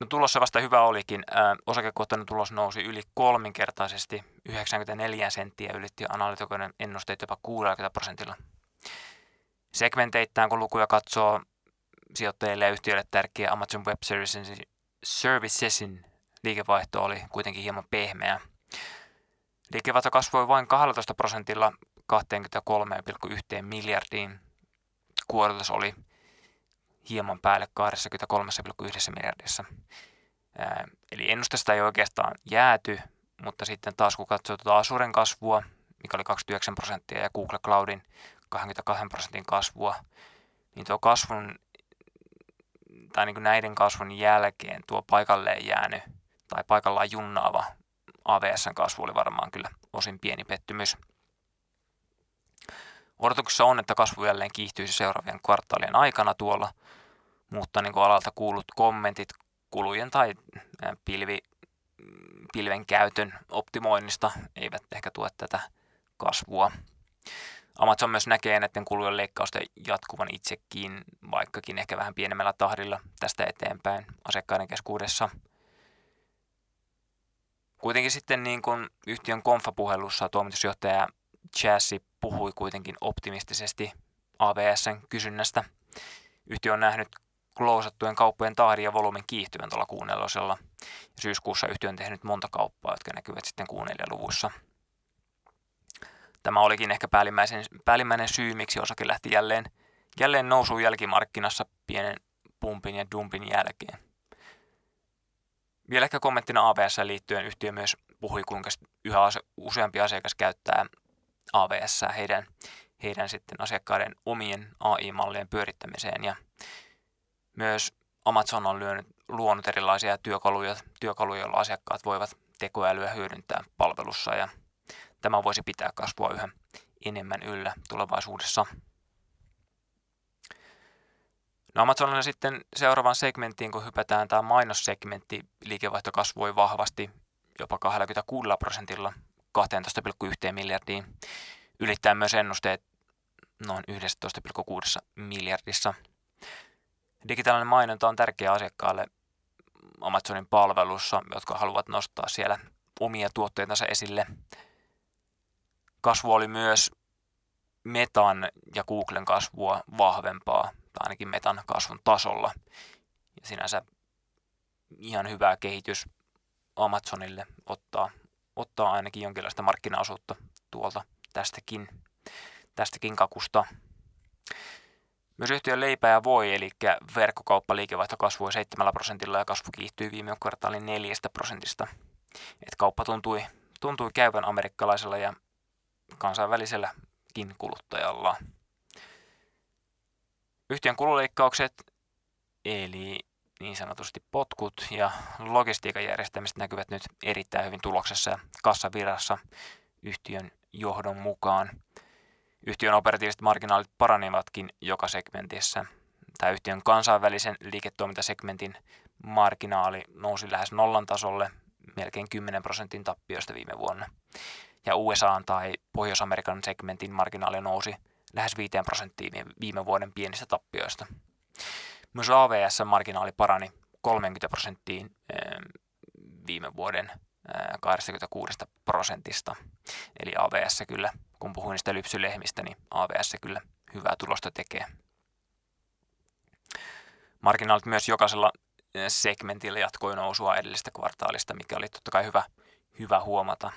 A: No tulossa vasta hyvä olikin. Ää, osakekohtainen tulos nousi yli kolminkertaisesti, 94 senttiä ylitti analytikoiden ennusteet jopa 60 prosentilla. Segmenteittäin kun lukuja katsoo, sijoittajille ja yhtiöille tärkeä Amazon Web Servicesin liikevaihto oli kuitenkin hieman pehmeä. Liikevaihto kasvoi vain 12 prosentilla 23,1 miljardiin. Kuoritus oli hieman päälle 23,1 miljardissa. Eli ennustesta ei oikeastaan jääty, mutta sitten taas kun katsoo tuota Azuren kasvua, mikä oli 29 prosenttia, ja Google Cloudin 22 prosentin kasvua, niin tuo kasvun tai niin kuin näiden kasvun jälkeen tuo paikalleen jäänyt tai paikallaan junnaava AVSn kasvu oli varmaan kyllä osin pieni pettymys. Odotuksessa on, että kasvu jälleen kiihtyisi seuraavien kvartaalien aikana tuolla, mutta niin kuin alalta kuulut kommentit kulujen tai pilvi, pilven käytön optimoinnista eivät ehkä tue tätä kasvua. Amazon myös näkee näiden kulujen leikkausten jatkuvan itsekin, vaikkakin ehkä vähän pienemmällä tahdilla tästä eteenpäin asiakkaiden keskuudessa. Kuitenkin sitten niin kuin yhtiön konfapuhelussa toimitusjohtaja Chassi puhui kuitenkin optimistisesti AVSn kysynnästä. Yhtiö on nähnyt klousattujen kauppojen tahdin ja volyymin kiihtyvän tuolla kuunnellosella. Syyskuussa yhtiö on tehnyt monta kauppaa, jotka näkyvät sitten kuunnelijaluvuissa. Tämä olikin ehkä päällimmäisen, päällimmäinen syy, miksi osake lähti jälleen, jälleen nousuun jälkimarkkinassa pienen pumpin ja dumpin jälkeen. Vielä ehkä kommenttina AVS liittyen yhtiö myös puhui, kuinka yhä useampi asiakas käyttää AVS heidän heidän sitten asiakkaiden omien AI-mallien pyörittämiseen. Ja myös Amazon on lyönyt, luonut erilaisia työkaluja, työkaluja, joilla asiakkaat voivat tekoälyä hyödyntää palvelussa ja tämä voisi pitää kasvua yhä enemmän yllä tulevaisuudessa. No Amazonilla sitten seuraavan segmenttiin, kun hypätään tämä mainossegmentti, liikevaihto kasvoi vahvasti jopa 26 prosentilla 12,1 miljardiin, ylittää myös ennusteet noin 11,6 miljardissa. Digitaalinen mainonta on tärkeä asiakkaalle Amazonin palvelussa, jotka haluavat nostaa siellä omia tuotteitansa esille. Kasvu oli myös Metan ja Googlen kasvua vahvempaa, tai ainakin Metan kasvun tasolla. Ja sinänsä ihan hyvä kehitys Amazonille ottaa, ottaa ainakin jonkinlaista markkinaosuutta tuolta tästäkin, tästäkin kakusta. Myös yhtiön leipä ja voi, eli verkkokauppaliikevaihto kasvoi 7 prosentilla ja kasvu kiihtyi viime kvartaalin 4 prosentista. Et kauppa tuntui, tuntui käyvän amerikkalaisella ja kansainväliselläkin kuluttajalla. Yhtiön kululeikkaukset, eli niin sanotusti potkut ja logistiikan järjestämiset näkyvät nyt erittäin hyvin tuloksessa ja kassavirassa yhtiön johdon mukaan. Yhtiön operatiiviset marginaalit paranivatkin joka segmentissä. Tämä yhtiön kansainvälisen liiketoimintasegmentin marginaali nousi lähes nollan tasolle melkein 10 prosentin tappioista viime vuonna. Ja USA tai Pohjois-Amerikan segmentin marginaali nousi lähes 5 prosenttiin viime vuoden pienistä tappioista. Myös AVS-marginaali parani 30 prosenttiin viime vuoden 26 prosentista. Eli AVS kyllä, kun puhuin niistä lypsylehmistä, niin AVS kyllä hyvää tulosta tekee. Marginaalit myös jokaisella segmentillä jatkoi nousua edellisestä kvartaalista, mikä oli totta kai hyvä, hyvä huomata.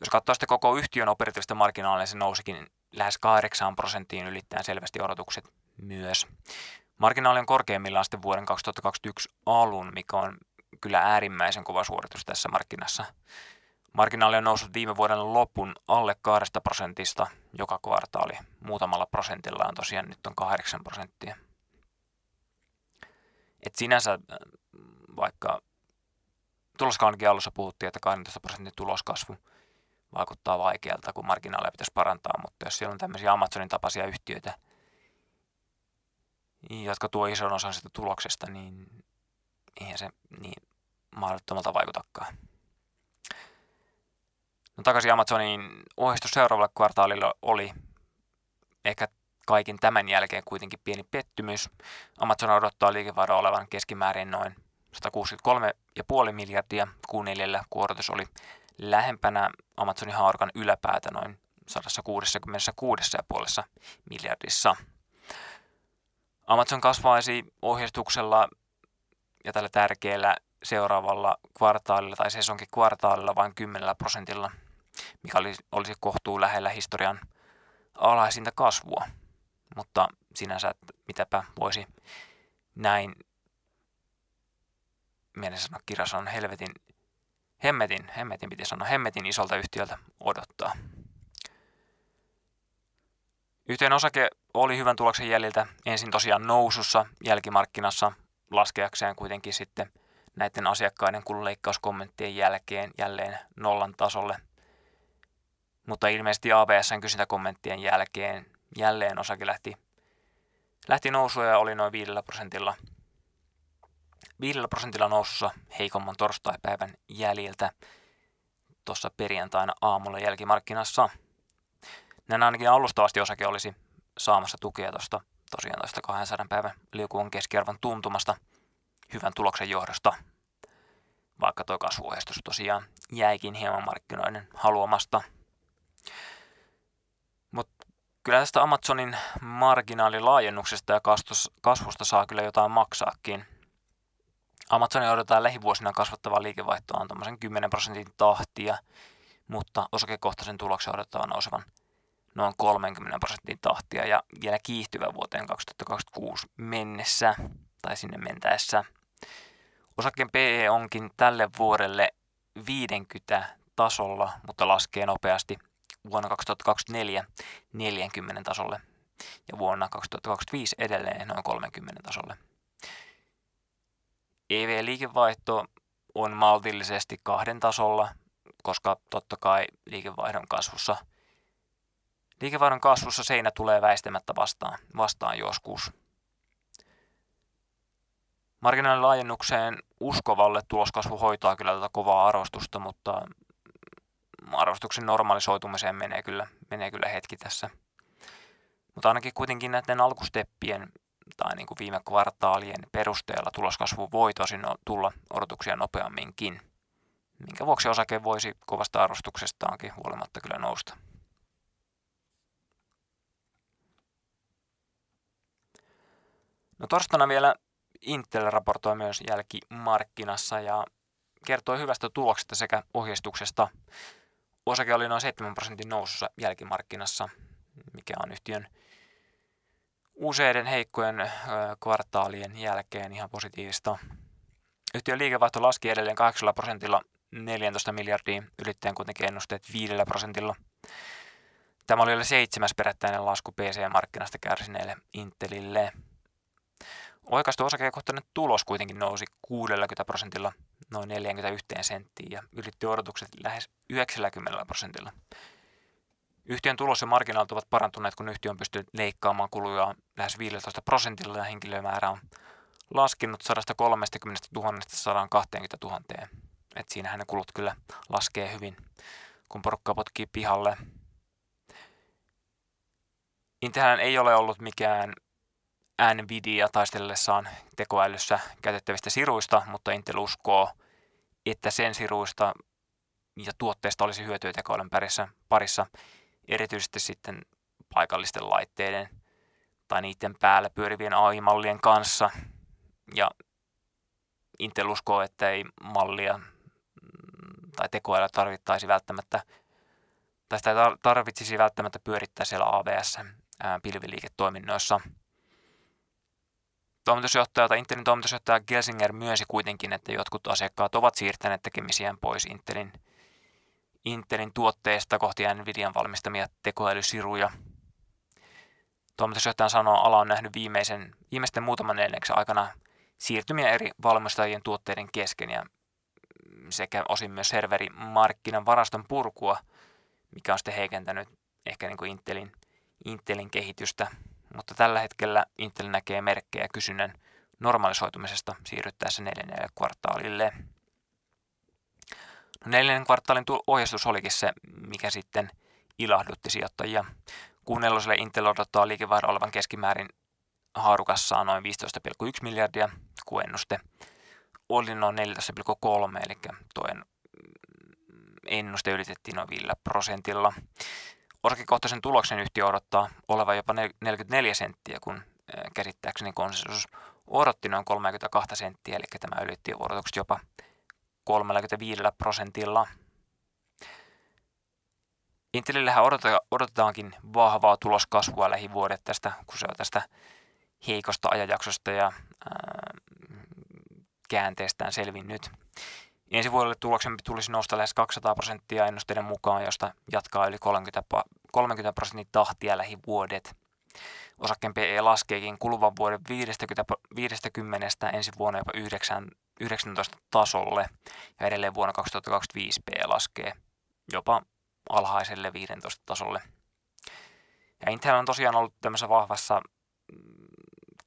A: Jos katsoo sitten koko yhtiön operatiivista marginaalia, se nousikin lähes 8 prosenttiin ylittäen selvästi odotukset myös. Marginaali on korkeimmillaan sitten vuoden 2021 alun, mikä on kyllä äärimmäisen kova suoritus tässä markkinassa. Marginaali on noussut viime vuoden lopun alle 2 prosentista joka kvartaali. Muutamalla prosentilla on tosiaan nyt on 8 prosenttia. Et sinänsä vaikka tuloskaudenkin alussa puhuttiin, että 12 prosentin tuloskasvu vaikuttaa vaikealta, kun marginaaleja pitäisi parantaa, mutta jos siellä on tämmöisiä Amazonin tapaisia yhtiöitä, jotka tuo ison osan sitä tuloksesta, niin eihän se niin mahdottomalta vaikutakaan. No takaisin Amazonin ohjeistus seuraavalle kvartaalille oli ehkä kaikin tämän jälkeen kuitenkin pieni pettymys. Amazon odottaa liikevaihdon olevan keskimäärin noin 163,5 miljardia. Q4 kuorotus oli lähempänä Amazonin haarkan yläpäätä noin 166,5 miljardissa. Amazon kasvaisi ohjeistuksella ja tällä tärkeällä seuraavalla kvartaalilla tai sesonkin kvartaalilla vain 10 prosentilla, mikä olisi kohtuu lähellä historian alhaisinta kasvua. Mutta sinänsä, mitäpä voisi näin, mielen sanoa kirjas on helvetin, hemmetin, hemmetin piti sanoa, hemmetin isolta yhtiöltä odottaa. Yhtiön osake oli hyvän tuloksen jäljiltä ensin tosiaan nousussa jälkimarkkinassa laskeakseen kuitenkin sitten näiden asiakkaiden kululeikkauskommenttien jälkeen jälleen nollan tasolle. Mutta ilmeisesti ABSn kysyntäkommenttien jälkeen jälleen osake lähti, lähti nousua ja oli noin 5 prosentilla, 5 prosentilla nousussa heikomman torstaipäivän jäljiltä tuossa perjantaina aamulla jälkimarkkinassa. Näin ainakin alustavasti osake olisi saamassa tukea tuosta tosiaan tuosta 200 päivän liukuun keskiarvon tuntumasta hyvän tuloksen johdosta, vaikka tuo kasvuohjeistus tosiaan jäikin hieman markkinoiden haluamasta. Mutta kyllä tästä Amazonin marginaalilaajennuksesta ja kasvusta saa kyllä jotain maksaakin. Amazonin odotetaan lähivuosina kasvattavaa liikevaihtoa on 10 prosentin tahtia, mutta osakekohtaisen tuloksen odotetaan nousevan noin 30 prosentin tahtia ja vielä kiihtyvä vuoteen 2026 mennessä tai sinne mentäessä. Osakkeen PE onkin tälle vuodelle 50 tasolla, mutta laskee nopeasti vuonna 2024 40 tasolle ja vuonna 2025 edelleen noin 30 tasolle. EV-liikevaihto on maltillisesti kahden tasolla, koska totta kai liikevaihdon kasvussa, liikevaihdon kasvussa seinä tulee väistämättä vastaan, vastaan joskus. Marginaalilaajennukseen uskovalle tuloskasvu hoitaa kyllä tätä kovaa arvostusta, mutta arvostuksen normalisoitumiseen menee kyllä, menee kyllä hetki tässä. Mutta ainakin kuitenkin näiden alkusteppien tai niin kuin viime kvartaalien perusteella tuloskasvu voi tosin tulla odotuksia nopeamminkin, minkä vuoksi osake voisi kovasta arvostuksestaankin huolimatta kyllä nousta. No torstaina vielä Intel raportoi myös jälkimarkkinassa ja kertoi hyvästä tuloksesta sekä ohjeistuksesta. Osake oli noin 7 prosentin nousussa jälkimarkkinassa, mikä on yhtiön useiden heikkojen kvartaalien jälkeen ihan positiivista. Yhtiön liikevaihto laski edelleen 8 prosentilla 14 miljardiin, ylittäen kuitenkin ennusteet 5 prosentilla. Tämä oli seitsemäs perättäinen lasku PC-markkinasta kärsineelle Intelille. Oikaistu osakekohtainen tulos kuitenkin nousi 60 prosentilla noin 41 senttiin ja ylitti odotukset lähes 90 prosentilla. Yhtiön tulos ja marginaalit ovat parantuneet, kun yhtiö on pystynyt leikkaamaan kuluja lähes 15 prosentilla ja henkilömäärä on laskenut 130 000 120 000. Et siinähän ne kulut kyllä laskee hyvin, kun porukka potkii pihalle. Intelhän ei ole ollut mikään Nvidia taistellessaan tekoälyssä käytettävistä siruista, mutta Intel uskoo, että sen siruista ja tuotteista olisi hyötyä tekoälyn parissa erityisesti sitten paikallisten laitteiden tai niiden päällä pyörivien AI-mallien kanssa. Ja Intel uskoo, että ei mallia mm, tai tekoälyä tarvittaisi välttämättä, tai sitä tarvitsisi välttämättä pyörittää siellä AVS pilviliiketoiminnoissa. Toimitusjohtaja tai Intelin toimitusjohtaja Gelsinger myönsi kuitenkin, että jotkut asiakkaat ovat siirtäneet tekemisiään pois Intelin Intelin tuotteista kohti Nvidian valmistamia tekoälysiruja. Toimitusjohtajan sanoo, ala on nähnyt viimeisen, viimeisten muutaman neljänneksen aikana siirtymiä eri valmistajien tuotteiden kesken ja sekä osin myös serverimarkkinan varaston purkua, mikä on sitten heikentänyt ehkä niin kuin Intelin, Intelin kehitystä. Mutta tällä hetkellä Intel näkee merkkejä kysynnän normalisoitumisesta siirryttäessä neljännelle kvartaalille. Neljännen kvartaalin ohjeistus olikin se, mikä sitten ilahdutti sijoittajia. Kuunnelliselle Intel odottaa liikevaihdon olevan keskimäärin haarukassaan noin 15,1 miljardia, kun ennuste oli noin 14,3, eli toinen ennuste ylitettiin noin 5 prosentilla. Osakekohtaisen tuloksen yhtiö odottaa olevan jopa 44 senttiä, kun käsittääkseni konsensus odotti noin 32 senttiä, eli tämä ylitti odotukset jopa 35 prosentilla. Intelillähän odotetaankin vahvaa tuloskasvua lähivuodet tästä, kun se on tästä heikosta ajanjaksosta ja ää, käänteestään selvinnyt. Ensi vuodelle tuloksen tulisi nousta lähes 200 prosenttia ennusteiden mukaan, josta jatkaa yli 30, 30 prosentin tahtia lähivuodet. Osakkeen PE laskeekin kuluvan vuoden 50, 50 ensi vuonna jopa 9, 19 tasolle ja edelleen vuonna 2025 P laskee jopa alhaiselle 15 tasolle. Ja Intel on tosiaan ollut tämmöisessä vahvassa mm,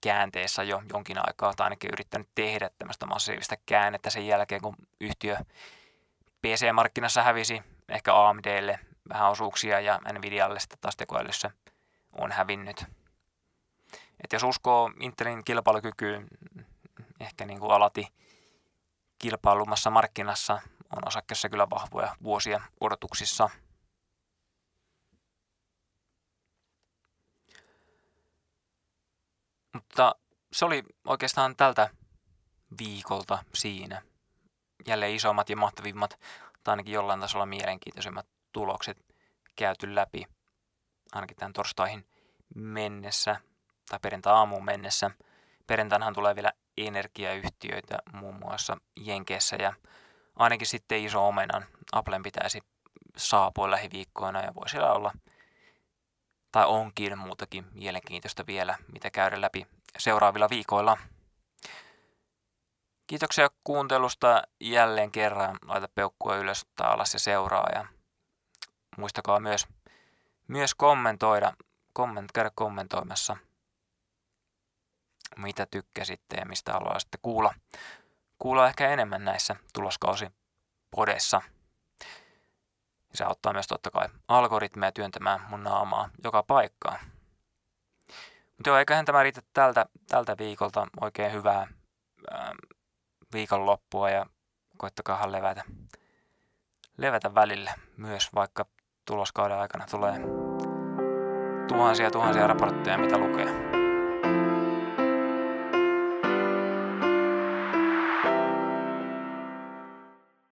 A: käänteessä jo jonkin aikaa, tai ainakin yrittänyt tehdä tämmöistä massiivista käännettä sen jälkeen, kun yhtiö PC-markkinassa hävisi ehkä AMDlle vähän osuuksia ja Nvidialle sitten taas tekoälyssä on hävinnyt. Et jos uskoo Intelin kilpailukykyyn ehkä niin kuin alati kilpailumassa markkinassa, on osakkeessa kyllä vahvoja vuosia odotuksissa. Mutta se oli oikeastaan tältä viikolta siinä. Jälleen isommat ja mahtavimmat, tai ainakin jollain tasolla mielenkiintoisemmat tulokset käyty läpi, ainakin tämän torstaihin mennessä tai perjantai-aamuun mennessä. Perjantainahan tulee vielä energiayhtiöitä muun muassa Jenkeissä ja ainakin sitten iso omenan Applen pitäisi saapua lähiviikkoina ja voi siellä olla tai onkin muutakin mielenkiintoista vielä, mitä käydä läpi seuraavilla viikoilla. Kiitoksia kuuntelusta jälleen kerran. Laita peukkua ylös tai alas ja seuraa. Ja muistakaa myös, myös kommentoida, komment, käydä kommentoimassa, mitä tykkäsitte ja mistä haluaisitte kuulla. Kuulla ehkä enemmän näissä tuloskausi podessa. Se auttaa myös totta kai algoritmeja työntämään mun naamaa joka paikkaan. Mutta joo, eiköhän tämä riitä tältä, tältä viikolta oikein hyvää ähm, viikonloppua ja koittakahan levätä, levätä välillä myös, vaikka tuloskauden aikana tulee tuhansia tuhansia raportteja, mitä lukee.